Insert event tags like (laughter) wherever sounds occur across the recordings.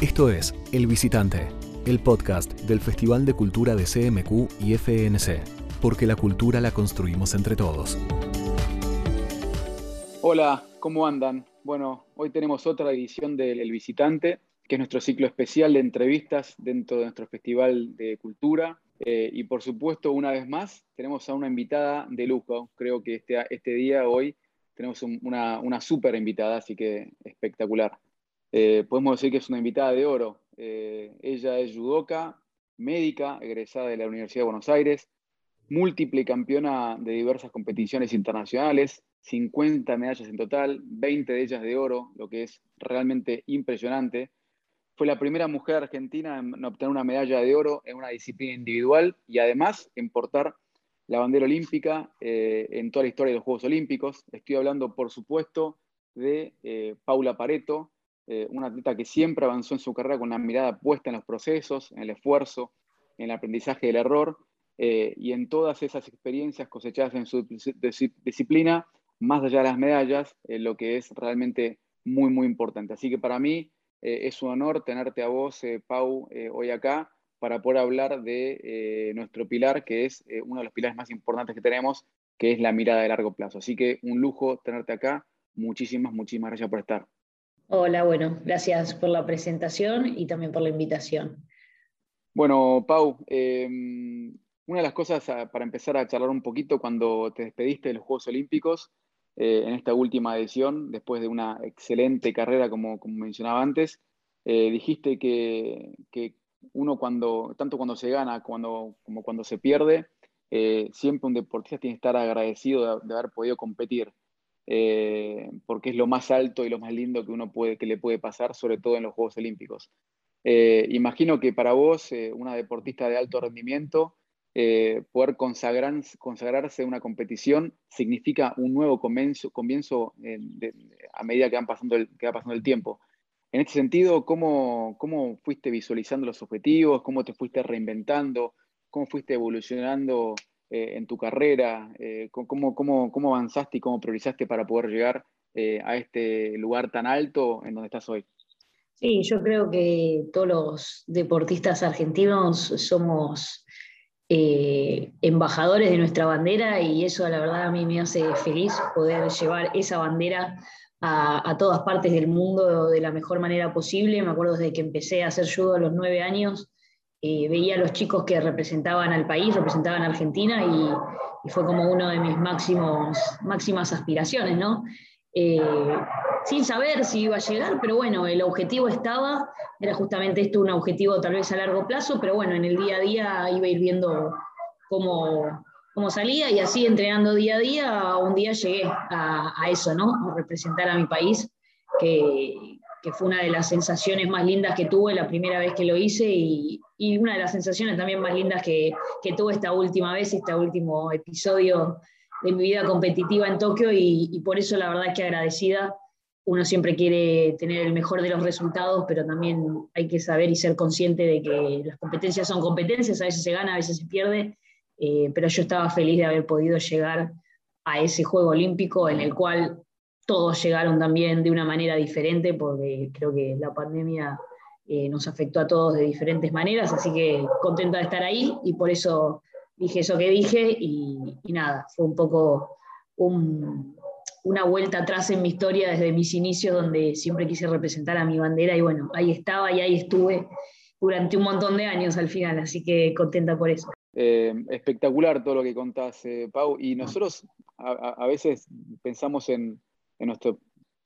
Esto es El Visitante, el podcast del Festival de Cultura de CMQ y FNC, porque la cultura la construimos entre todos. Hola, ¿cómo andan? Bueno, hoy tenemos otra edición del El Visitante, que es nuestro ciclo especial de entrevistas dentro de nuestro Festival de Cultura. Eh, y por supuesto, una vez más, tenemos a una invitada de lujo. Creo que este, este día, hoy, tenemos una, una súper invitada, así que espectacular. Eh, podemos decir que es una invitada de oro. Eh, ella es judoka, médica, egresada de la Universidad de Buenos Aires, múltiple campeona de diversas competiciones internacionales, 50 medallas en total, 20 de ellas de oro, lo que es realmente impresionante. Fue la primera mujer argentina en obtener una medalla de oro en una disciplina individual y además en portar la bandera olímpica eh, en toda la historia de los Juegos Olímpicos. Estoy hablando, por supuesto, de Paula Pareto, eh, una atleta que siempre avanzó en su carrera con la mirada puesta en los procesos, en el esfuerzo, en el aprendizaje del error eh, y en todas esas experiencias cosechadas en su disciplina, más allá de las medallas, eh, lo que es realmente muy, muy importante. Así que para mí es un honor tenerte a vos, Pau, hoy acá para poder hablar de nuestro pilar, que es uno de los pilares más importantes que tenemos, que es la mirada de largo plazo. Así que un lujo tenerte acá. Muchísimas, muchísimas gracias por estar. Hola, bueno, gracias por la presentación y también por la invitación. Bueno, Pau, em, una de las cosas ah, para empezar a charlar un poquito cuando te despediste de los Juegos Olímpicos eh, en esta última edición, después de una excelente carrera como, como mencionaba antes, eh, dijiste que, uno cuando, tanto cuando se gana como cuando se pierde, eh, siempre un deportista tiene que estar agradecido de haber podido competir. Eh, porque es lo más alto y lo más lindo que uno puede, que le puede pasar, sobre todo en los Juegos Olímpicos. Eh, imagino que para vos, eh, una deportista de alto rendimiento, poder consagrarse en una competición significa un nuevo comienzo, comienzo a medida que, van pasando el, que va pasando el tiempo. En este sentido, ¿cómo, ¿cómo fuiste visualizando los objetivos? ¿Cómo te fuiste reinventando? ¿Cómo fuiste evolucionando eh, en tu carrera? Eh, cómo, cómo, avanzaste y cómo priorizaste para poder llegar eh, a este lugar tan alto en donde estás hoy? Sí, yo creo que todos los deportistas argentinos somos embajadores de nuestra bandera y eso la verdad a mí me hace feliz poder llevar esa bandera a, a, todas partes del mundo de la mejor manera posible. Me acuerdo desde que empecé a hacer judo a los nueve años, eh, veía a los chicos que representaban al país, representaban a Argentina y, fue como uno de mis máximos, máximas aspiraciones, ¿no? Eh, sin saber si iba a llegar, pero bueno, el objetivo estaba, era justamente esto un objetivo tal vez a largo plazo, pero bueno, en el día a día iba a ir viendo cómo, cómo salía y así entrenando día a día, un día llegué a, a eso, ¿no? A representar a mi país, que, que fue una de las sensaciones más lindas que tuve la primera vez que lo hice y, una de las sensaciones también más lindas que, tuve esta última vez, este último episodio de mi vida competitiva en Tokio y, por eso la verdad que agradecida. Uno siempre quiere tener el mejor de los resultados, pero también hay que saber y ser consciente de que las competencias son competencias, a veces se gana, a veces se pierde, eh, pero yo estaba feliz de haber podido llegar a ese Juego Olímpico en el cual todos llegaron también de una manera diferente, porque creo que la pandemia eh, nos afectó a todos de diferentes maneras, así que contenta de estar ahí y por eso dije eso que dije y, nada, fue un poco una vuelta atrás en mi historia desde mis inicios, donde siempre quise representar a mi bandera y bueno, ahí estaba y ahí estuve durante un montón de años al final, así que contenta por eso. Eh, espectacular todo lo que contás, eh, Pau, y nosotros a veces pensamos en en nuestros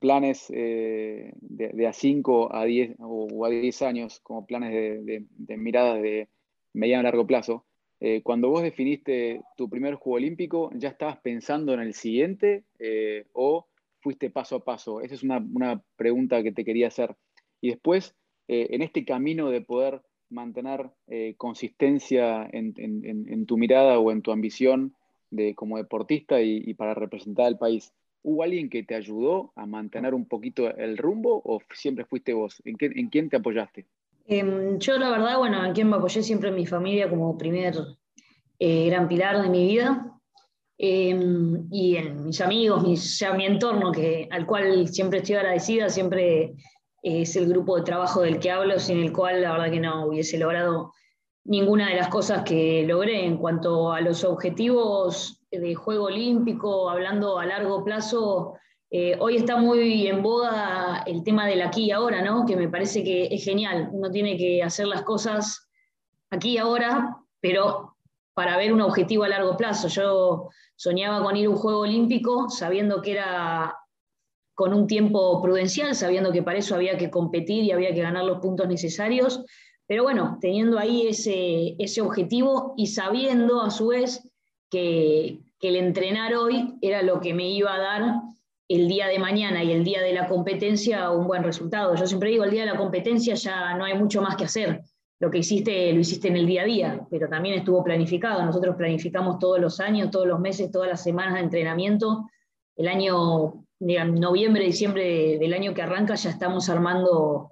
planes eh, de, a 5 a 10 o a 10 años como planes de, de, miradas de mediano a largo plazo. Eh, cuando vos definiste tu primer Juego Olímpico, ¿ya estabas pensando en el siguiente eh, o fuiste paso a paso? Esa es una, pregunta que te quería hacer. Y después, en este camino de poder mantener consistencia en, tu mirada o en tu ambición de, como deportista y para representar al país, ¿Hubo alguien que te ayudó a mantener un poquito el rumbo o siempre fuiste vos? ¿En, quién te apoyaste? Em, yo la verdad, bueno, en quién me apoyé siempre en mi familia como primer eh, gran pilar de mi vida. Em, y en mis amigos, mi, ya mi entorno, que, al cual siempre estoy agradecida, siempre es el grupo de trabajo del que hablo, sin el cual la verdad que no hubiese logrado ninguna de las cosas que logré en cuanto a los objetivos de juego olímpico, hablando a largo plazo. Eh, hoy está muy en boda el tema del aquí y ahora, ¿no? que me parece que es genial. Uno tiene que hacer las cosas aquí y ahora, pero para ver un objetivo a largo plazo. Yo soñaba con ir a un juego olímpico sabiendo que era con un tiempo prudencial, sabiendo que para eso había que competir y había que ganar los puntos necesarios, pero bueno, teniendo ahí ese, ese objetivo y sabiendo a su vez que, que el entrenar hoy era lo que me iba a dar el día de mañana y el día de la competencia un buen resultado. Yo siempre digo, el día de la competencia ya no hay mucho más que hacer. Lo que hiciste, lo hiciste en el día a día, pero también estuvo planificado. Nosotros planificamos todos los años, todos los meses, todas las semanas de entrenamiento. El año noviembre, diciembre del año que arranca ya estamos armando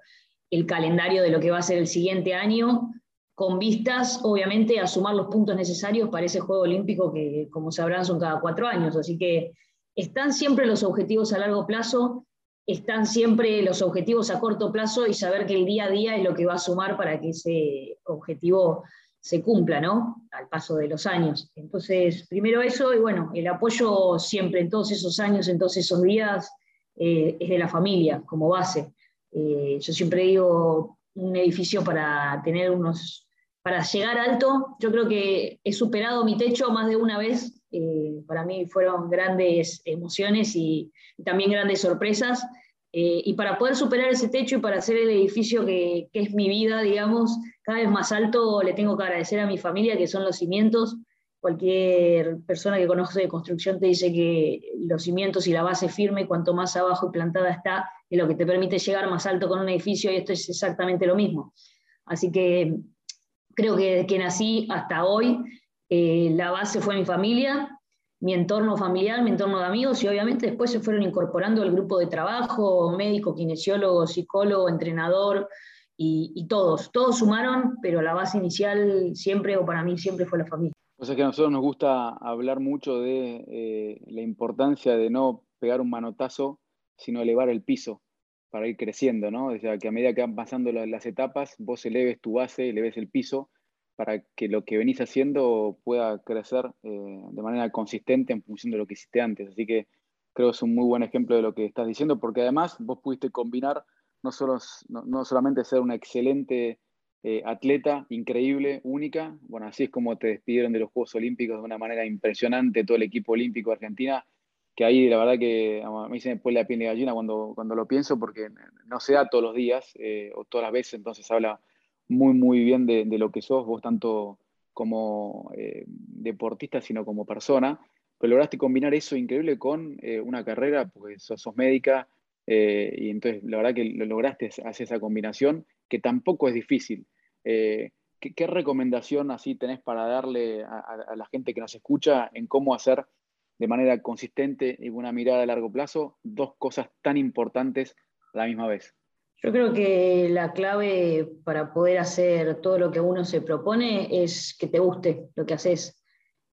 el calendario de lo que va a ser el siguiente año, con vistas, obviamente, a sumar los puntos necesarios para ese Juego Olímpico que, como sabrán, son cada cuatro años. Así que están siempre los objetivos a largo plazo, están siempre los objetivos a corto plazo y saber que el día a día es lo que va a sumar para que ese objetivo se cumpla, ¿no? Al paso de los años. Entonces, primero eso, y bueno, el apoyo siempre en todos esos años, en todos esos días, eh, es de la familia como base. Eh, yo siempre digo, un edificio para tener unos, para llegar alto, yo creo que he superado mi techo más de una vez. Eh, para mí fueron grandes emociones y también grandes sorpresas. Eh, y para poder superar ese techo y para hacer el edificio que, es mi vida, digamos, cada vez más alto, le tengo que agradecer a mi familia, que son los cimientos. Cualquier persona que conoce de construcción te dice que los cimientos y la base firme, cuanto más abajo y plantada está, es lo que te permite llegar más alto con un edificio y esto es exactamente lo mismo. Así que creo que desde que nací hasta hoy, eh, la base fue mi familia, mi entorno familiar, mi entorno de amigos y obviamente después se fueron incorporando el grupo de trabajo, médico, kinesiólogo, psicólogo, entrenador y, todos. Todos sumaron, pero la base inicial siempre o para mí siempre fue la familia. O sea que a nosotros nos gusta hablar mucho de eh, la importancia de no pegar un manotazo, sino elevar el piso para ir creciendo, ¿no? O sea, que a medida que van pasando las etapas, vos eleves tu base, eleves el piso para que lo que venís haciendo pueda crecer eh, de manera consistente en función de lo que hiciste antes. Así que creo que es un muy buen ejemplo de lo que estás diciendo, porque además vos pudiste combinar no, solo, no, solamente ser una excelente eh, atleta, increíble, única, bueno, así es como te despidieron de los Juegos Olímpicos de una manera impresionante todo el equipo olímpico de Argentina, que ahí la verdad que a mí se me pone la piel de gallina cuando, cuando lo pienso, porque no se da todos los días eh, o todas las veces, entonces habla muy, muy bien de, lo que sos, vos tanto como eh, deportista, sino como persona, pero lograste combinar eso increíble con eh, una carrera, porque sos, médica, eh, y entonces la verdad que lo lograste hacer esa combinación, que tampoco es difícil. ¿qué, recomendación así tenés para darle a, la gente que nos escucha en cómo hacer de manera consistente y una mirada a largo plazo dos cosas tan importantes a la misma vez? Yo creo que la clave para poder hacer todo lo que uno se propone es que te guste lo que haces.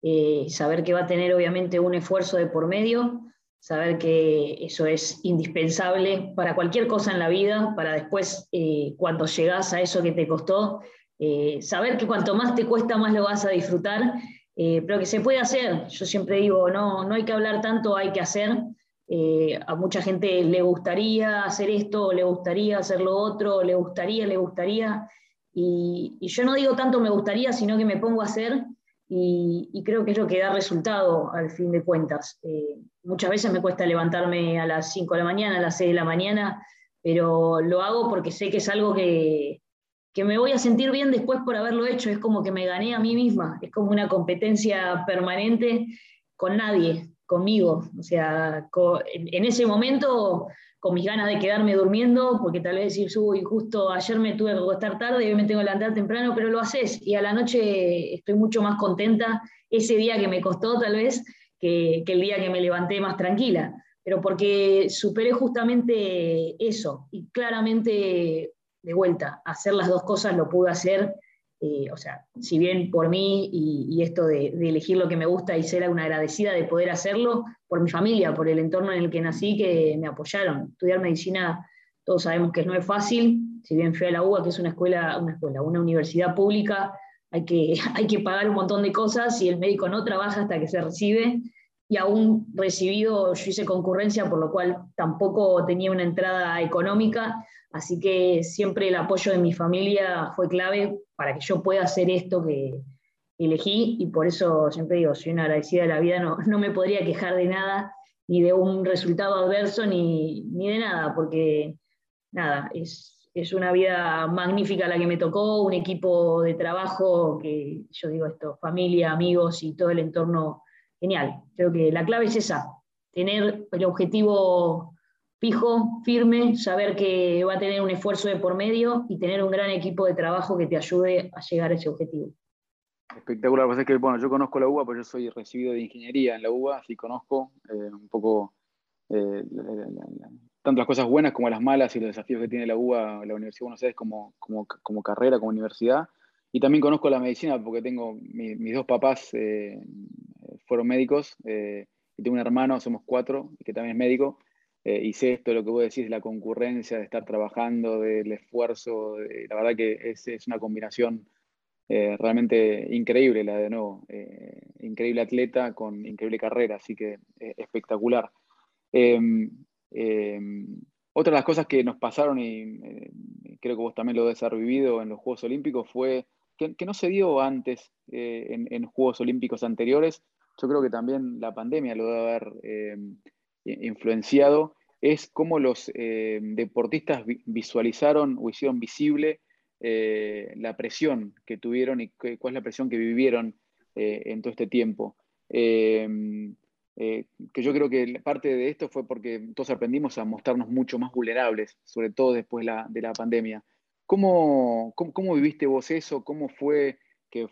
Eh, saber que va a tener obviamente un esfuerzo de por medio, saber que eso es indispensable para cualquier cosa en la vida, para después, eh, cuando llegas a eso que te costó, eh, saber que cuanto más te cuesta, más lo vas a disfrutar, pero que se puede hacer. Yo siempre digo, no, no hay que hablar tanto, hay que hacer. Eh, a mucha gente le gustaría hacer esto, le gustaría hacer lo otro, le gustaría, le gustaría. Y, yo no digo tanto me gustaría, sino que me pongo a hacer y, creo que es lo que da resultado al fin de cuentas. Eh, muchas veces me cuesta levantarme a las 5 de la mañana, a las 6 de la mañana, pero lo hago porque sé que es algo que, que me voy a sentir bien después por haberlo hecho. Es como que me gané a mí misma, es como una competencia permanente con nadie conmigo. O sea, en, ese momento, con mis ganas de quedarme durmiendo, porque tal vez decir, uy, justo ayer me tuve que acostar tarde, hoy me tengo que levantar temprano, pero lo haces y a la noche estoy mucho más contenta ese día que me costó tal vez que, que el día que me levanté más tranquila. Pero porque superé justamente eso y claramente de vuelta, hacer las dos cosas lo pude hacer eh, o sea, si bien por mí y, esto de, elegir lo que me gusta y ser una agradecida de poder hacerlo, por mi familia, por el entorno en el que nací, que me apoyaron. Estudiar medicina todos sabemos que no es fácil, si bien fui a la UBA, que es una escuela, una escuela, una universidad pública, hay que, (laughs) hay que pagar un montón de cosas y el médico no trabaja hasta que se recibe. Y aún recibido, yo hice concurrencia, por lo cual tampoco tenía una entrada económica, así que siempre el apoyo de mi familia fue clave para que yo pueda hacer esto que elegí y por eso siempre digo, soy una agradecida de la vida, no, no me podría quejar de nada, ni de un resultado adverso, ni, ni de nada, porque nada, es, es una vida magnífica la que me tocó, un equipo de trabajo que yo digo esto, familia, amigos y todo el entorno genial. Creo que la clave es esa, tener el objetivo fijo, firme, saber que va a tener un esfuerzo de por medio y tener un gran equipo de trabajo que te ayude a llegar a ese objetivo. Espectacular, pues es que bueno, yo conozco la UBA, porque yo soy recibido de ingeniería en la UBA, así conozco eh, un poco eh, tanto las cosas buenas como las malas y los desafíos que tiene la UBA, la Universidad de Buenos Aires como, como, carrera, como universidad. Y también conozco la medicina porque tengo mis dos papás eh, fueron médicos eh, y tengo un hermano, somos cuatro, que también es médico. Eh, y sé esto, lo que vos decís, la concurrencia, de estar trabajando, del esfuerzo. la verdad que es, es una combinación realmente increíble, la de nuevo. increíble atleta con increíble carrera, así que espectacular. Em, em, otra de las cosas que nos pasaron, y eh, creo que vos también lo debes haber vivido en los Juegos Olímpicos, fue que, no se dio antes eh, en, Juegos Olímpicos anteriores. Yo creo que también la pandemia lo debe haber em, influenciado. Es cómo los deportistas visualizaron o hicieron visible eh, la presión que tuvieron y cuál es la presión que vivieron en todo este tiempo. Eh, que yo creo que parte de esto fue porque todos aprendimos a mostrarnos mucho más vulnerables, sobre todo después de la pandemia. ¿Cómo, cómo, viviste vos eso? ¿Cómo fue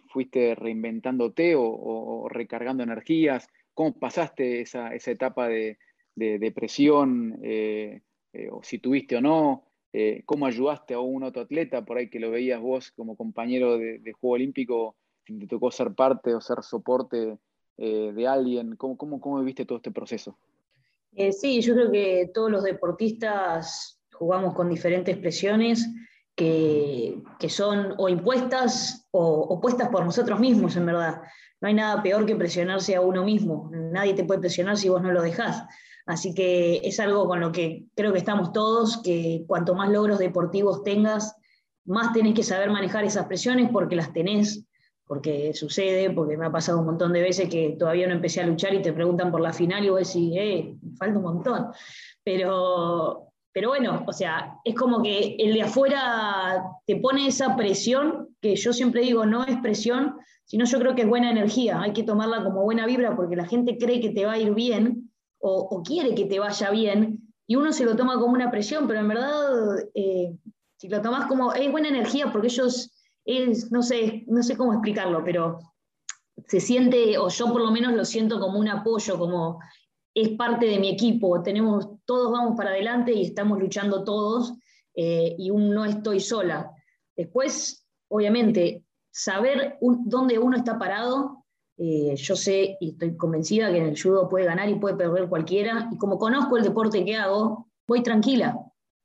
fuiste reinventándote o, recargando energías? ¿Cómo pasaste esa, etapa de, depresión, eh, eh, o si tuviste o no? ¿Cómo ayudaste a un otro atleta por ahí que lo veías vos como compañero de, de Juego Olímpico, te tocó ser parte o ser soporte eh, de alguien? ¿Cómo, cómo, cómo viviste todo este proceso? Eh, sí, yo creo que todos los deportistas jugamos con diferentes presiones que, son o impuestas o, o, puestas por nosotros mismos, en verdad. No hay nada peor que presionarse a uno mismo. Nadie te puede presionar si vos no lo dejás. Así que es algo con lo que creo que estamos todos, que cuanto más logros deportivos tengas, más tenés que saber manejar esas presiones porque las tenés porque sucede, porque me ha pasado un montón de veces que todavía no empecé a luchar y te preguntan por la final y vos decís, eh, falta un montón. Pero, pero bueno, o sea, es como que el de afuera te pone esa presión, que yo siempre digo, no es presión, sino yo creo que es buena energía, hay que tomarla como buena vibra porque la gente cree que te va a ir bien o, quiere que te vaya bien y uno se lo toma como una presión, pero en verdad, eh, si lo tomas como, es buena energía porque ellos no sé, no sé cómo explicarlo, pero se siente, o yo por lo menos lo siento como un apoyo, como es parte de mi equipo, tenemos, todos vamos para adelante y estamos luchando todos eh, y un, no estoy sola. Después, obviamente, saber dónde uno está parado, eh, yo sé y estoy convencida que en el judo puede ganar y puede perder cualquiera, y como conozco el deporte que hago, voy tranquila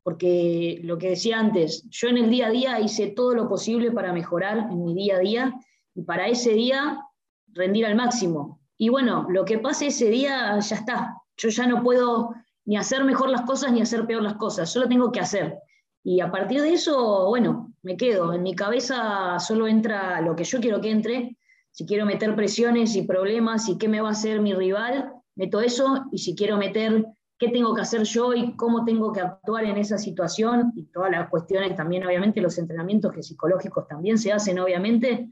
porque lo que decía antes, yo en el día a día hice todo lo posible para mejorar en mi día a día y para ese día rendir al máximo. Y bueno, lo que pase ese día ya está. Yo ya no puedo ni hacer mejor las cosas ni hacer peor las cosas, solo tengo que hacer. Y a partir de eso, bueno, me quedo. En mi cabeza solo entra lo que yo quiero que entre. Si quiero meter presiones y problemas y qué me va a hacer mi rival, meto eso. Y si quiero meter qué tengo que hacer yo y cómo tengo que actuar en esa situación y todas las cuestiones también, obviamente, los entrenamientos que psicológicos también se hacen, obviamente,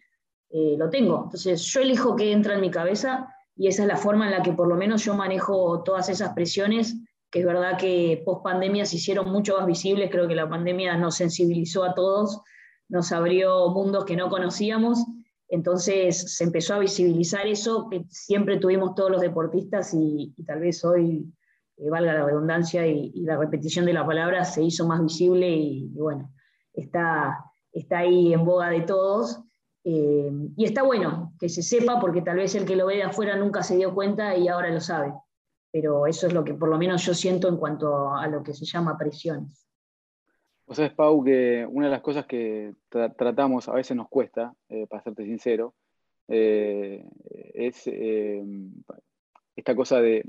eh, lo tengo. Entonces, yo elijo qué entra en mi cabeza y esa es la forma en la que por lo menos yo manejo todas esas presiones, que es verdad que post pandemia se hicieron mucho más visibles, creo que la pandemia nos sensibilizó a todos, nos abrió mundos que no conocíamos. Entonces se empezó a visibilizar eso que siempre tuvimos todos los deportistas y tal vez hoy eh, valga la redundancia y, la repetición de la palabra, se hizo más visible y, bueno, está, está ahí en boga de todos. Eh, y está bueno que se sepa, porque tal vez el que lo ve de afuera nunca se dio cuenta y ahora lo sabe. Pero eso es lo que por lo menos yo siento en cuanto a lo que se llama presiones. O sea, es Pau, que una de las cosas que tratamos, a veces nos cuesta, eh, para serte sincero, eh, es eh, esta cosa de,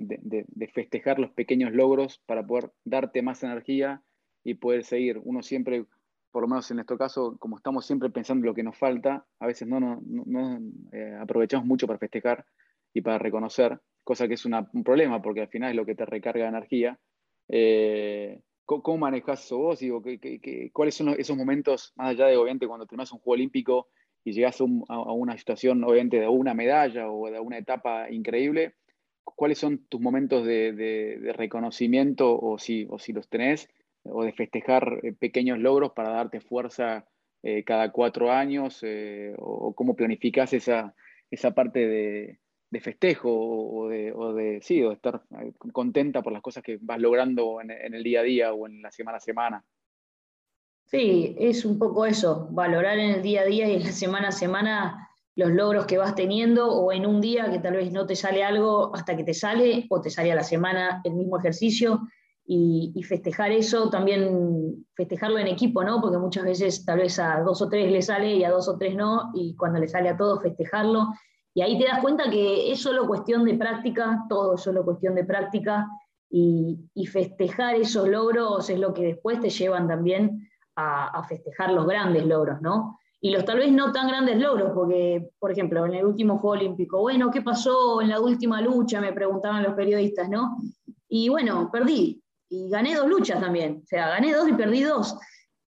festejar los pequeños logros para poder darte más energía y poder seguir. Uno siempre, por lo menos en nuestro caso, como estamos siempre pensando en lo que nos falta, a veces no, no, aprovechamos mucho para festejar y para reconocer, cosa que es un problema porque al final es lo que te recarga energía. ¿Cómo, manejas eso vos? Digo, cuáles son esos momentos, más allá de obviamente cuando terminas un Juego Olímpico y llegas a, una situación obviamente de una medalla o de una etapa increíble? ¿Cuáles son tus momentos de, reconocimiento o si, o si los tenés? O de festejar eh, pequeños logros para darte fuerza eh, cada cuatro años? Eh, o, cómo planificás esa, esa parte de, festejo o de, o de, sí, o de estar eh, contenta por las cosas que vas logrando en, el día a día o en la semana a semana. Sí, es un poco eso, valorar en el día a día y en la semana a semana los logros que vas teniendo o en un día que tal vez no te sale algo hasta que te sale o te sale a la semana el mismo ejercicio y, y, festejar eso, también festejarlo en equipo, ¿no? Porque muchas veces tal vez a dos o tres le sale y a dos o tres no, y cuando le sale a todos festejarlo y ahí te das cuenta que es solo cuestión de práctica, todo es solo cuestión de práctica, y, festejar esos logros es lo que después te llevan también a, festejar los grandes logros, ¿no? Y los tal vez no tan grandes logros, porque, por ejemplo, en el último Juego Olímpico, bueno, ¿qué pasó en la última lucha? Me preguntaban los periodistas, ¿no? Y bueno, perdí, y gané dos luchas también, o sea, gané dos y perdí dos.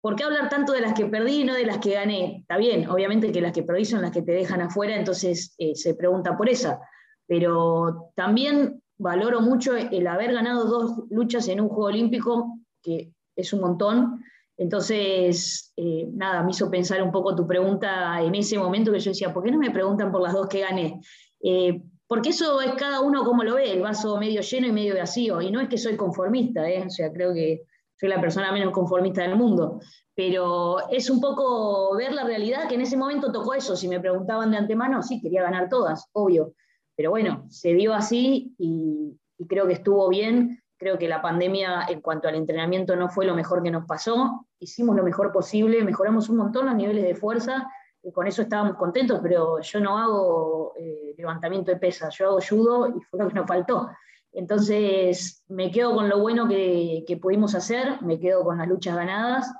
¿Por qué hablar tanto de las que perdí y no de las que gané? Está bien, obviamente que las que perdí son las que te dejan afuera, entonces eh, se pregunta por esa. Pero también valoro mucho el haber ganado dos luchas en un Juego Olímpico, que es un montón. Entonces, eh, nada, me hizo pensar un poco tu pregunta en ese momento que yo decía, ¿por qué no me preguntan por las dos que gané? Eh, porque eso es cada uno como lo ve, el vaso medio lleno y medio vacío. Y no es que soy conformista, o sea, creo que soy la persona menos conformista del mundo, pero es un poco ver la realidad que en ese momento tocó eso. Si me preguntaban de antemano, sí, quería ganar todas, obvio. Pero bueno, se dio así y, creo que estuvo bien. Creo que la pandemia en cuanto al entrenamiento no fue lo mejor que nos pasó. Hicimos lo mejor posible, mejoramos un montón los niveles de fuerza, y con eso estábamos contentos, pero yo no hago eh, levantamiento de pesas, yo hago judo y fue lo que nos faltó. Entonces, me quedo con lo bueno que, pudimos hacer, me quedo con las luchas ganadas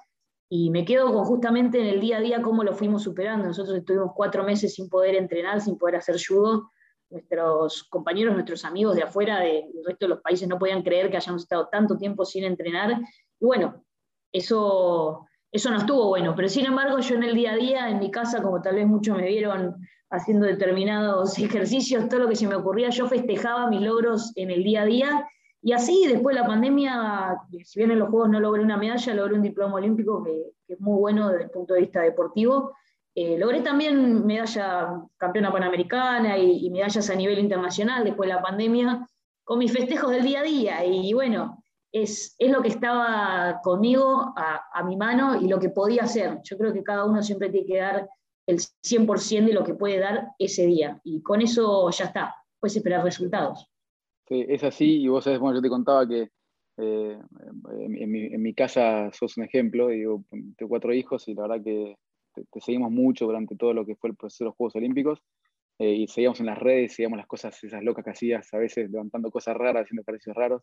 y me quedo con justamente en el día a día cómo lo fuimos superando. Nosotros estuvimos cuatro meses sin poder entrenar, sin poder hacer judo. Nuestros compañeros, nuestros amigos de afuera, del resto de los países, no podían creer que hayamos estado tanto tiempo sin entrenar. Y bueno, eso, eso no estuvo bueno. Pero sin embargo, yo en el día a día, en mi casa, como tal vez muchos me vieron haciendo determinados ejercicios, todo lo que se me ocurría, yo festejaba mis logros en el día a día. Y así, después de la pandemia, si bien en los Juegos no logré una medalla, logré un diploma olímpico que, es muy bueno desde el punto de vista deportivo. Eh, logré también medalla campeona panamericana y, medallas a nivel internacional después de la pandemia, con mis festejos del día a día. Y, bueno, es, es, lo que estaba conmigo a, a, mi mano y lo que podía hacer. Yo creo que cada uno siempre tiene que dar el 100% de lo que puede dar ese día. Y con eso ya está, puedes esperar resultados. Sí, es así, y vos sabés, bueno, yo te contaba que eh, en, mi, casa sos un ejemplo, digo, tengo cuatro hijos y la verdad que te, seguimos mucho durante todo lo que fue el proceso de los Juegos Olímpicos. Eh, y seguíamos en las redes, seguíamos las cosas, esas locas que hacías, a veces levantando cosas raras, haciendo ejercicios raros.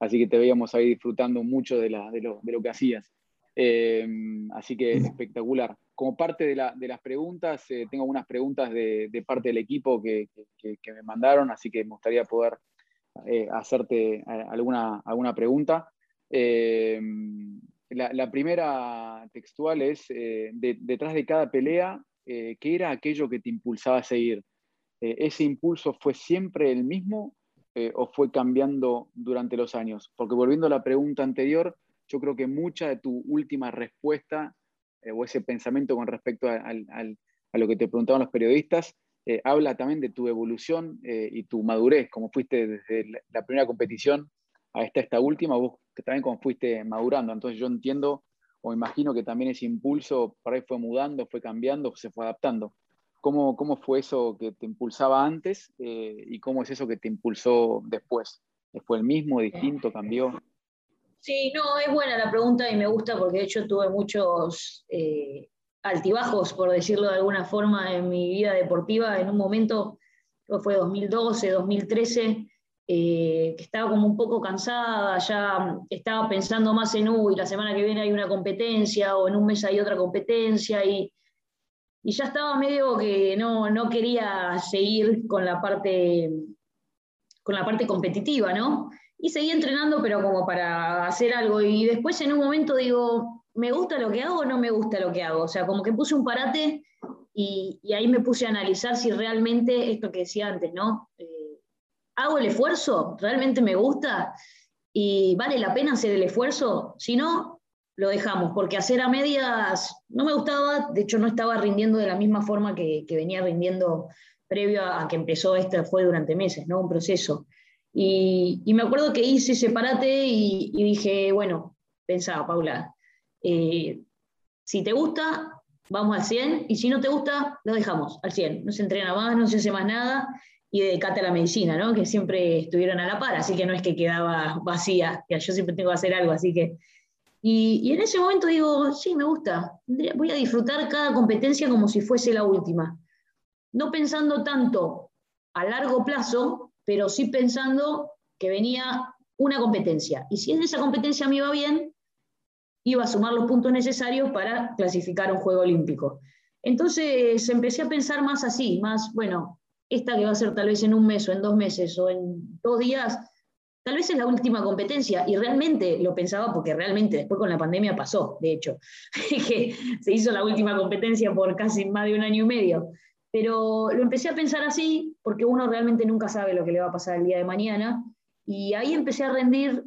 Así que te veíamos ahí disfrutando mucho de, la, de, lo, de lo que hacías. Eh, así que espectacular. Como parte de, las preguntas, eh, tengo algunas preguntas de, parte del equipo que, me mandaron, así que me gustaría poder eh, hacerte alguna, alguna pregunta. La, primera textual es, detrás de cada pelea, ¿qué era aquello que te impulsaba a seguir? ¿Ese impulso fue siempre el mismo o fue cambiando durante los años? Porque volviendo a la pregunta anterior, yo creo que mucha de tu última respuesta eh, o ese pensamiento con respecto a, lo que te preguntaban los periodistas, eh, habla también de tu evolución eh, y tu madurez, como fuiste desde la, primera competición a esta, última, vos que también como fuiste madurando. Entonces yo entiendo o imagino que también ese impulso por ahí fue mudando, fue cambiando, se fue adaptando. ¿Cómo, cómo fue eso que te impulsaba antes y cómo es eso que te impulsó después? ¿Fue el mismo, distinto, cambió? Sí, no, es buena la pregunta y me gusta porque de hecho tuve muchos eh, altibajos, por decirlo de alguna forma, en mi vida deportiva. En un momento, fue 2012, 2013, eh, que estaba como un poco cansada, ya estaba pensando más en, uy, la semana que viene hay una competencia o en un mes hay otra competencia y, y ya estaba medio que no, no quería seguir con la parte con la parte competitiva, ¿no? Y seguí entrenando, pero como para hacer algo. Y después en un momento digo, ¿me gusta lo que hago o no me gusta lo que hago? O sea, como que puse un parate y, ahí me puse a analizar si realmente, esto que decía antes, ¿no? Eh, ¿Hago el esfuerzo? ¿Realmente me gusta? ¿Y vale la pena hacer el esfuerzo? Si no, lo dejamos, porque hacer a medias no me gustaba, de hecho no estaba rindiendo de la misma forma que, venía rindiendo previo a, que empezó, este fue durante meses, ¿no? Un proceso. Y, me acuerdo que hice ese parate y, dije, bueno, pensaba, Paula, eh, si te gusta, vamos al 100, y si no te gusta, lo dejamos al 100. No se entrena más, no se hace más nada, y dedicate a la medicina, ¿no? Que siempre estuvieron a la par, así que no es que quedaba vacía, yo siempre tengo que hacer algo, así que... Y, y en ese momento digo, sí, me gusta, voy a disfrutar cada competencia como si fuese la última. No pensando tanto a largo plazo, pero sí pensando que venía una competencia. Y si en esa competencia me iba bien, iba a sumar los puntos necesarios para clasificar a un Juego Olímpico. Entonces empecé a pensar más así, más, bueno, esta que va a ser tal vez en un mes o en dos meses o en dos días, tal vez es la última competencia. Y realmente lo pensaba porque realmente después con la pandemia pasó, de hecho, (laughs) que se hizo la última competencia por casi más de un año y medio. Pero lo empecé a pensar así porque uno realmente nunca sabe lo que le va a pasar el día de mañana. Y ahí empecé a rendir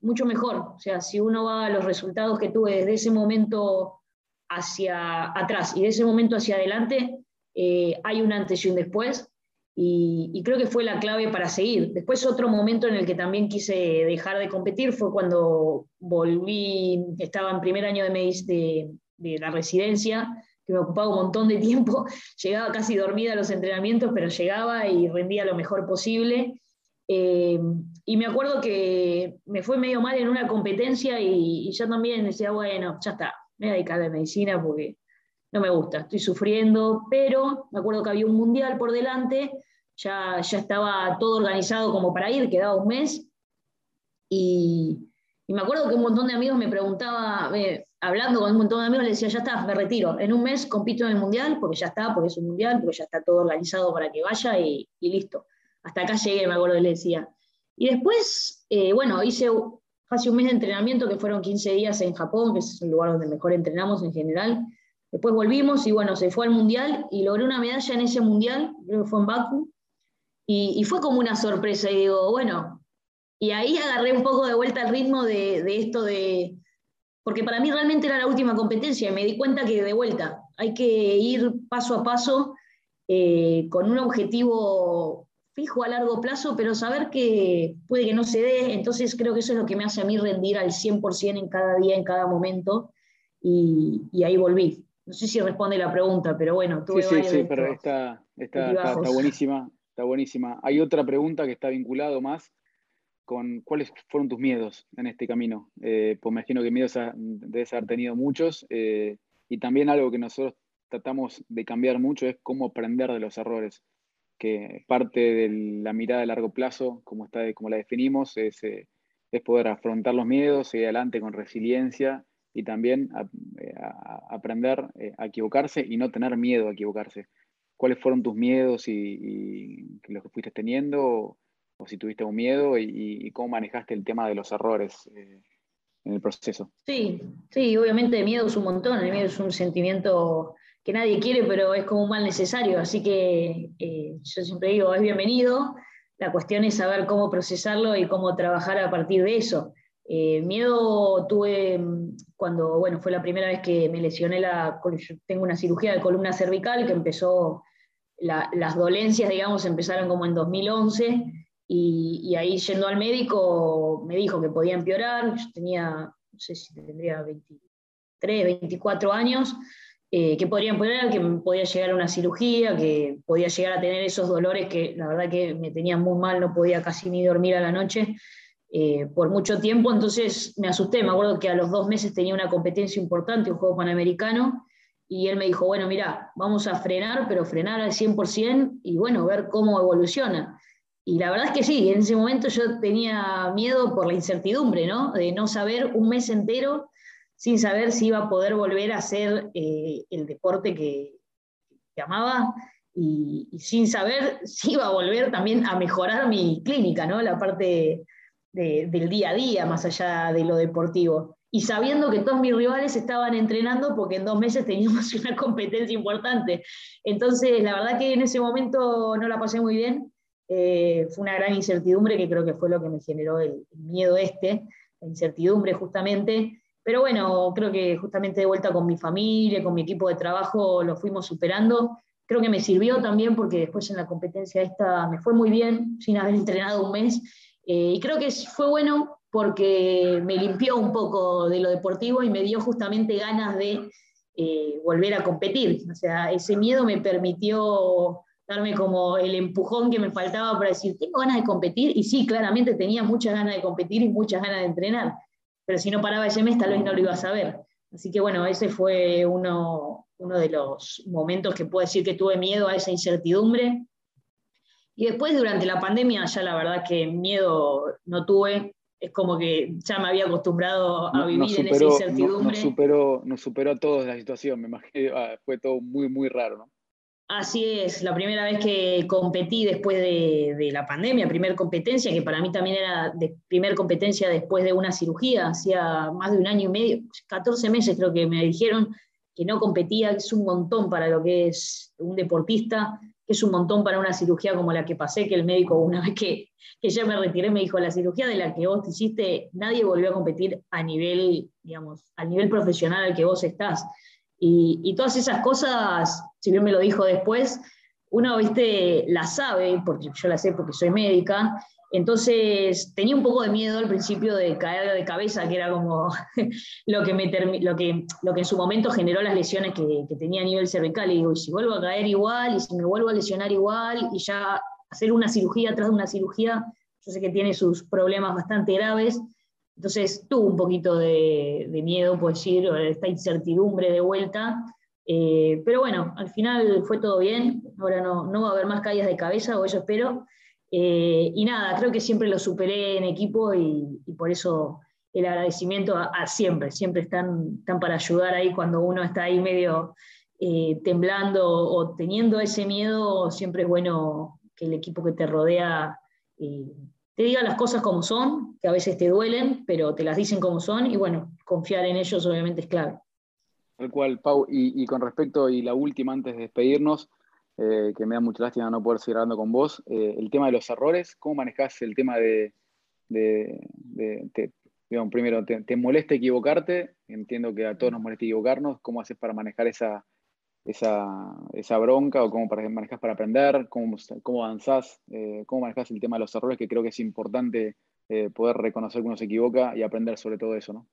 mucho mejor. O sea, si uno va a los resultados que tuve desde ese momento hacia atrás y de ese momento hacia adelante, eh, hay un antes y un después. Y, creo que fue la clave para seguir. Después otro momento en el que también quise dejar de competir fue cuando volví, estaba en primer año de, de, de la residencia, que me ocupaba un montón de tiempo, (laughs) llegaba casi dormida a los entrenamientos, pero llegaba y rendía lo mejor posible. Eh, y me acuerdo que me fue medio mal en una competencia y, y yo también decía, bueno, ya está, me voy a dedicar a la medicina porque no me gusta, estoy sufriendo, pero me acuerdo que había un mundial por delante, ya, ya estaba todo organizado como para ir, quedaba un mes, y, me acuerdo que un montón de amigos me preguntaba, hablando con un montón de amigos, le decía, ya está, me retiro, en un mes compito en el mundial, porque ya está, porque es un mundial, porque ya está todo organizado para que vaya y, listo. Hasta acá llegué, me acuerdo, le decía. Y después, eh, bueno, hice casi un mes de entrenamiento, que fueron 15 días en Japón, que es el lugar donde mejor entrenamos en general, Después volvimos y bueno, se fue al Mundial y logré una medalla en ese Mundial, creo que fue en Baku, y, fue como una sorpresa. Y digo, bueno, y ahí agarré un poco de vuelta al ritmo de, esto de, porque para mí realmente era la última competencia y me di cuenta que de vuelta hay que ir paso a paso eh, con un objetivo fijo a largo plazo, pero saber que puede que no se dé, entonces creo que eso es lo que me hace a mí rendir al 100% en cada día, en cada momento, y ahí volví. No sé si responde la pregunta, pero bueno, tuve Sí, sí, sí, pero está, está, buenísima, está buenísima. Hay otra pregunta que está vinculado más cuáles fueron tus miedos en este camino. Eh, pues imagino que miedos debes haber tenido muchos. Eh, y también algo que nosotros tratamos de cambiar mucho es cómo aprender de los errores. Que parte de la mirada a largo plazo, como, está, como la definimos, es, eh, poder afrontar los miedos, seguir adelante con resiliencia y también eh, aprender a equivocarse y no tener miedo a equivocarse. ¿Cuáles fueron tus miedos y, los que fuiste teniendo? O, si tuviste un miedo y, cómo manejaste el tema de los errores eh, en el proceso. Sí, sí, obviamente miedo es un montón, el miedo es un sentimiento que nadie quiere, pero es como un mal necesario, así que yo siempre digo, es bienvenido, la cuestión es saber cómo procesarlo y cómo trabajar a partir de eso. Eh, miedo tuve mm, cuando, bueno, fue la primera vez que me lesioné la, tengo una cirugía de columna cervical que empezó, las dolencias, digamos, empezaron como en 2011 y, ahí yendo al médico me dijo que podía empeorar, yo tenía, no sé si tendría 23, 24 años, eh, que podría empeorar, que podía llegar a una cirugía, que podía llegar a tener esos dolores que la verdad que me tenían muy mal, no podía casi ni dormir a la noche. eh, por mucho tiempo, entonces me asusté, me acuerdo que a los dos meses tenía una competencia importante, un juego panamericano, y él me dijo, bueno, mira, vamos a frenar, pero frenar al 100% y bueno, ver cómo evoluciona. Y la verdad es que sí, en ese momento yo tenía miedo por la incertidumbre, ¿no? De no saber un mes entero sin saber si iba a poder volver a hacer eh, el deporte que, que amaba y, sin saber si iba a volver también a mejorar mi clínica, ¿no? La parte del día a día, más allá de lo deportivo. Y sabiendo que todos mis rivales estaban entrenando porque en dos meses teníamos (laughs) una competencia importante. Entonces, la verdad que en ese momento no la pasé muy bien eh, fue una gran incertidumbre que creo que fue lo que me generó el, miedo este, la incertidumbre justamente. Pero bueno, creo que justamente de vuelta con mi familia, con mi equipo de trabajo, lo fuimos superando. Creo que me sirvió también porque después en la competencia esta me fue muy bien, sin haber (laughs) entrenado un mes. Eh, y creo que fue bueno porque me limpió un poco de lo deportivo y me dio justamente ganas de eh, volver a competir. O sea, ese miedo me permitió darme como el empujón que me faltaba para decir, tengo ganas de competir, y sí, claramente tenía muchas ganas de competir y muchas ganas de entrenar, pero si no paraba ese mes tal vez no lo iba a saber. Así que bueno, ese fue uno, uno de los momentos que puedo decir que tuve miedo a esa incertidumbre. Y después durante la pandemia ya la verdad que miedo no tuve, es como que ya me había acostumbrado a vivir en esa incertidumbre. Nos, superó, nos superó a todos la situación, me imagino, ah, fue todo muy, muy raro, ¿no? Así es, la primera vez que competí después de, la pandemia, primer competencia, que para mí también era de primer competencia después de una cirugía, hacía más de un año y medio, 14 meses creo que me dijeron que no competía, que es un montón para lo que es un deportista, que es un montón para una cirugía como la que pasé, que el médico una vez que, que ya me retiré me dijo, la cirugía de la que vos te hiciste, nadie volvió a competir a nivel, digamos, al nivel profesional al que vos estás. Y, todas esas cosas, si bien me lo dijo después, uno, viste, la sabe, porque yo la sé porque soy médica, entonces tenía un poco de miedo al principio de caer de cabeza, que era como (laughs) lo, que me lo, que, lo que en su momento generó las lesiones que, tenía a nivel cervical. Y digo, si vuelvo a caer igual, y si me vuelvo a lesionar igual, y ya hacer una cirugía tras de una cirugía, yo sé que tiene sus problemas bastante graves. Entonces tuvo un poquito de, miedo, puedo decir, esta incertidumbre de vuelta. Eh, pero bueno, al final fue todo bien. Ahora no, no va a haber más caídas de cabeza, o eso espero. Eh, y nada, creo que siempre lo superé en equipo y, por eso el agradecimiento a, siempre. Siempre están, están, para ayudar ahí cuando uno está ahí medio eh, temblando o teniendo ese miedo. Siempre es bueno que el equipo que te rodea te digan las cosas como son, que a veces te duelen, pero te las dicen como son, y bueno, confiar en ellos obviamente es clave. Tal cual, Pau, y, con respecto, y la última antes de despedirnos, eh, que me da mucha lástima no poder seguir hablando con vos, eh, el tema de los errores, ¿cómo manejás el tema de, digamos, primero, te, te, molesta equivocarte? Entiendo que a todos nos molesta equivocarnos, ¿cómo haces para manejar esa, esa, bronca o cómo manejas para aprender, cómo, cómo avanzás, eh, cómo manejas el tema de los errores, que creo que es importante eh, poder reconocer que uno se equivoca y aprender sobre todo eso, ¿no?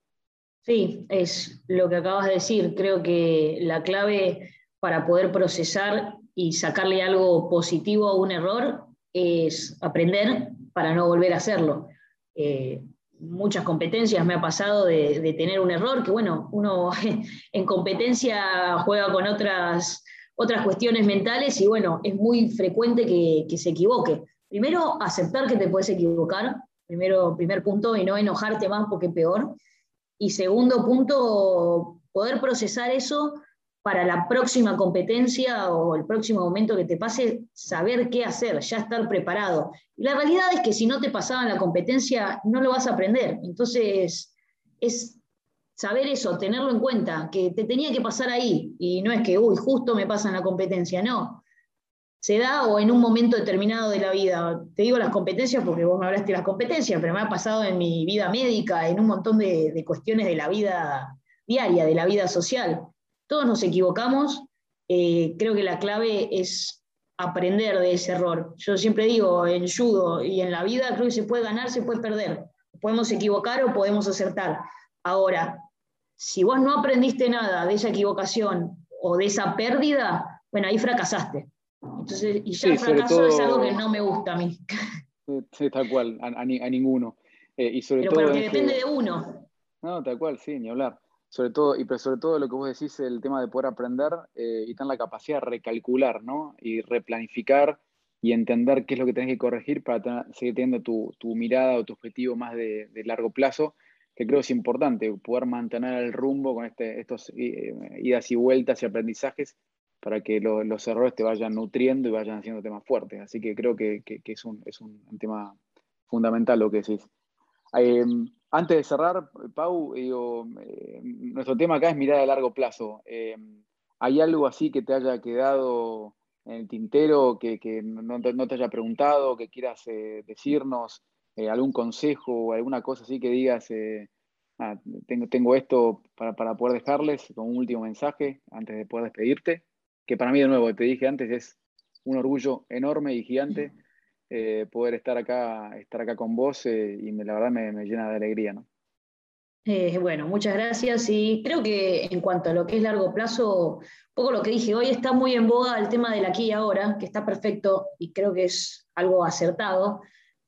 Sí, es lo que acabas de decir. Creo que la clave para poder procesar y sacarle algo positivo a un error es aprender para no volver a hacerlo. Eh, muchas competencias me ha pasado de, tener un error, que bueno, uno (laughs) en competencia juega con otras, otras cuestiones mentales y bueno, es muy frecuente que, se equivoque. Primero, aceptar que te puedes equivocar, primero, primer punto, y no enojarte más porque peor. Y segundo punto, poder procesar eso para la próxima competencia o el próximo momento que te pase, saber qué hacer, ya estar preparado. Y la realidad es que si no te pasaba en la competencia, no lo vas a aprender. Entonces, es saber eso, tenerlo en cuenta, que te tenía que pasar ahí. Y no es que, uy, justo me pasa en la competencia, no. Se da o en un momento determinado de la vida. Te digo las competencias porque vos me hablaste de las competencias, pero me ha pasado en mi vida médica, en un montón de cuestiones de la vida diaria, de la vida social todos nos equivocamos, eh, creo que la clave es aprender de ese error. Yo siempre digo, en judo y en la vida creo que se puede ganar, se puede perder. Podemos equivocar o podemos acertar. Ahora, si vos no aprendiste nada de esa equivocación o de esa pérdida, bueno, ahí fracasaste. Entonces, y ya el fracaso es algo que no me gusta a mí. Sí, tal cual, a, ninguno. y sobre pero todo porque depende de uno. No, tal cual, sí, ni hablar. Sobre todo, y pero sobre todo lo que vos decís, el tema de poder aprender y tener la capacidad de recalcular, ¿no? Y replanificar y entender qué es lo que tenés que corregir para seguir teniendo tu, mirada o tu objetivo más de, largo plazo, que creo es importante, poder mantener el rumbo con este, estos eh, idas y vueltas y aprendizajes para que los errores te vayan nutriendo y vayan haciendo temas fuertes. Así que creo que, es, un, tema fundamental lo que decís. Em, antes de cerrar, Pau, eh, nuestro tema acá es mirada a largo plazo. Em, ¿Hay algo así que te haya quedado en el tintero que, no, te haya preguntado, que quieras eh, decirnos, eh, algún consejo o alguna cosa así que digas, eh, ah, tengo, tengo, esto para, poder dejarles como un último mensaje antes de poder despedirte, que para mí de nuevo, te dije antes, es un orgullo enorme y gigante poder estar acá, estar acá con vos y la verdad me, me llena de alegría. ¿no? Eh, bueno, muchas gracias. Y creo que en cuanto a lo que es largo plazo, poco lo que dije hoy está muy en boga el tema del aquí y ahora, que está perfecto y creo que es algo acertado,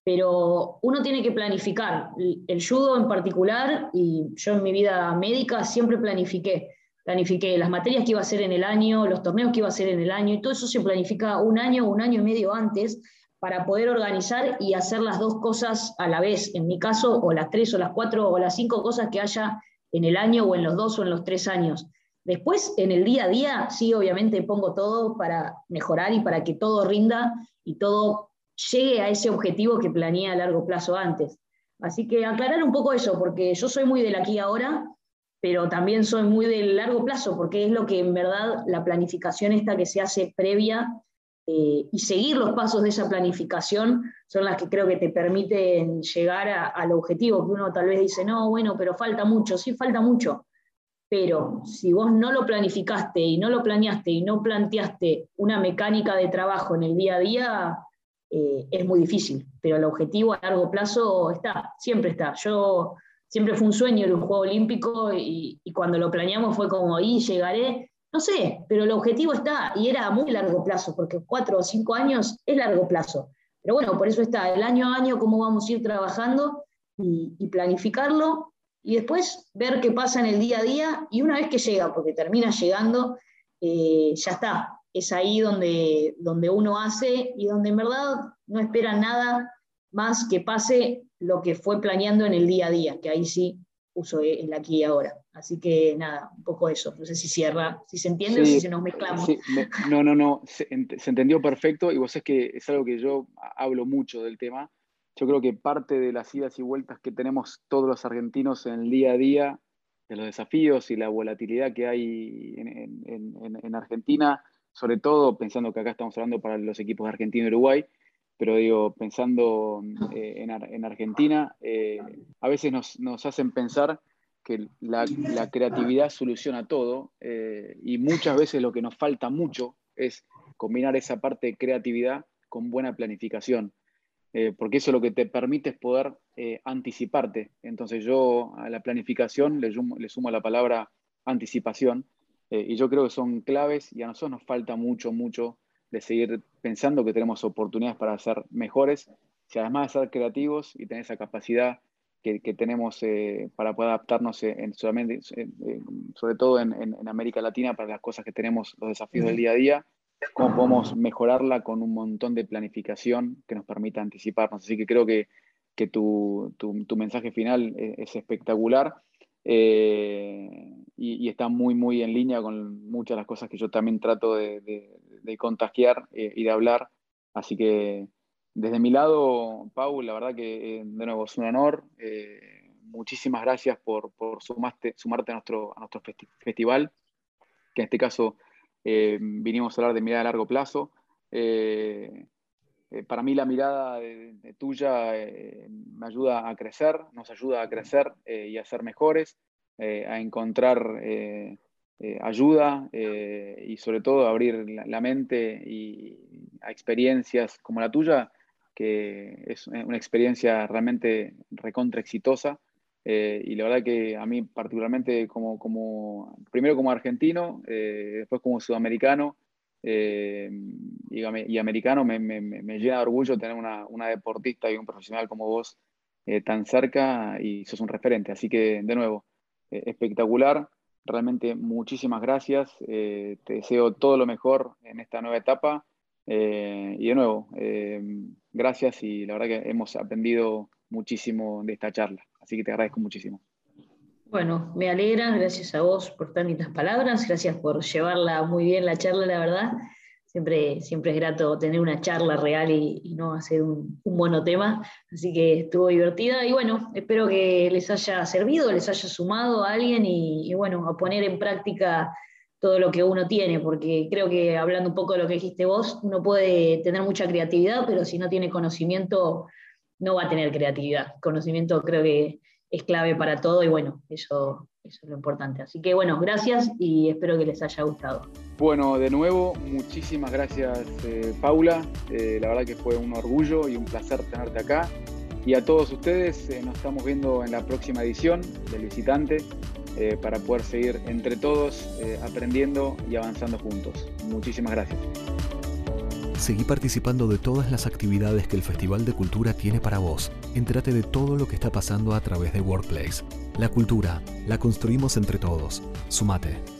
pero uno tiene que planificar. El judo en particular, y yo en mi vida médica siempre planifiqué. Planifiqué las materias que iba a hacer en el año, los torneos que iba a hacer en el año, y todo eso se planifica un año, un año y medio antes para poder organizar y hacer las dos cosas a la vez, en mi caso, o las tres o las cuatro o las cinco cosas que haya en el año o en los dos o en los tres años. Después, en el día a día, sí, obviamente pongo todo para mejorar y para que todo rinda y todo llegue a ese objetivo que planeé a largo plazo antes. Así que aclarar un poco eso, porque yo soy muy del aquí ahora, pero también soy muy del largo plazo, porque es lo que en verdad la planificación esta que se hace previa eh, y seguir los pasos de esa planificación son las que creo que te permiten llegar al objetivo que uno tal vez dice, no, bueno, pero falta mucho, sí falta mucho, pero si vos no lo planificaste y no lo planeaste y no planteaste una mecánica de trabajo en el día a día, eh, es muy difícil, pero el objetivo a largo plazo está, siempre está. Yo siempre fue un sueño un juego olímpico y, y cuando lo planeamos fue como, ahí llegaré, no sé, pero el objetivo está y era a muy largo plazo, porque cuatro o cinco años es largo plazo. Pero bueno, por eso está el año a año cómo vamos a ir trabajando y, planificarlo y después ver qué pasa en el día a día y una vez que llega, porque termina llegando, eh, ya está. Es ahí donde, donde uno hace y donde en verdad no espera nada más que pase lo que fue planeando en el día a día, que ahí sí uso el aquí y ahora. Así que nada, un poco eso. No sé si cierra, si se entiende o si se nos mezclamos. no, no, no, se, entendió perfecto y vos es que es algo que yo hablo mucho del tema. Yo creo que parte de las idas y vueltas que tenemos todos los argentinos en el día a día, de los desafíos y la volatilidad que hay en, Argentina, sobre todo pensando que acá estamos hablando para los equipos de Argentina y Uruguay, pero digo, pensando eh, en, Argentina, eh, a veces nos, hacen pensar que la, creatividad soluciona todo eh, y muchas veces lo que nos falta mucho es combinar esa parte de creatividad con buena planificación, porque eso lo que te permite es poder anticiparte. Entonces yo a la planificación le, le sumo la palabra anticipación y yo creo que son claves y a nosotros nos falta mucho, mucho de seguir pensando que tenemos oportunidades para ser mejores, si además de ser creativos y tener esa capacidad que, tenemos eh, para poder adaptarnos en, solamente, sobre todo en, América Latina para las cosas que tenemos, los desafíos del día a día, cómo podemos mejorarla con un montón de planificación que nos permita anticiparnos. Así que creo que, que tu, tu, mensaje final es, espectacular. Eh, y, está muy, muy en línea con muchas de las cosas que yo también trato de, de contagiar eh, y de hablar. Así que desde mi lado, Paul, la verdad que eh, de nuevo es un honor. Eh, muchísimas gracias por, por sumarte, sumarte a nuestro, a nuestro festival, que en este caso vinimos a hablar de mirada a largo plazo. para mí la mirada tuya me ayuda a crecer, nos ayuda a crecer y a ser mejores, a encontrar eh, ayuda eh, y sobre todo abrir la, mente y a experiencias como la tuya, que es una experiencia realmente recontra exitosa. Eh, y la verdad que a mí particularmente como, como primero como argentino, después como sudamericano y, americano, me, me, me, llena de orgullo tener una, una, deportista y un profesional como vos tan cerca y sos un referente. Así que, de nuevo, espectacular. Realmente muchísimas gracias. te deseo todo lo mejor en esta nueva etapa. y de nuevo, gracias y la verdad que hemos aprendido muchísimo de esta charla. Así que te agradezco muchísimo. Bueno, me alegra, gracias a vos por tantas palabras, gracias por llevarla muy bien la charla, la verdad. Siempre, siempre es grato tener una charla real y, no hacer un, un, monotema, así que estuvo divertida y bueno, espero que les haya servido, les haya sumado a alguien y, y bueno, a poner en práctica todo lo que uno tiene, porque creo que hablando un poco de lo que dijiste vos, uno puede tener mucha creatividad, pero si no tiene conocimiento, no va a tener creatividad. Conocimiento creo que es clave para todo y bueno, eso, es lo importante. Así que bueno, gracias y espero que les haya gustado. Bueno, de nuevo, muchísimas gracias eh, Paula. Eh, la verdad que fue un orgullo y un placer tenerte acá. Y a todos ustedes eh, nos estamos viendo en la próxima edición del visitante para poder seguir entre todos aprendiendo y avanzando juntos. Muchísimas gracias. Seguí participando de todas las actividades que el Festival de Cultura tiene para vos. Entrate de todo lo que está pasando a través de Workplace. La cultura la construimos entre todos. Sumate.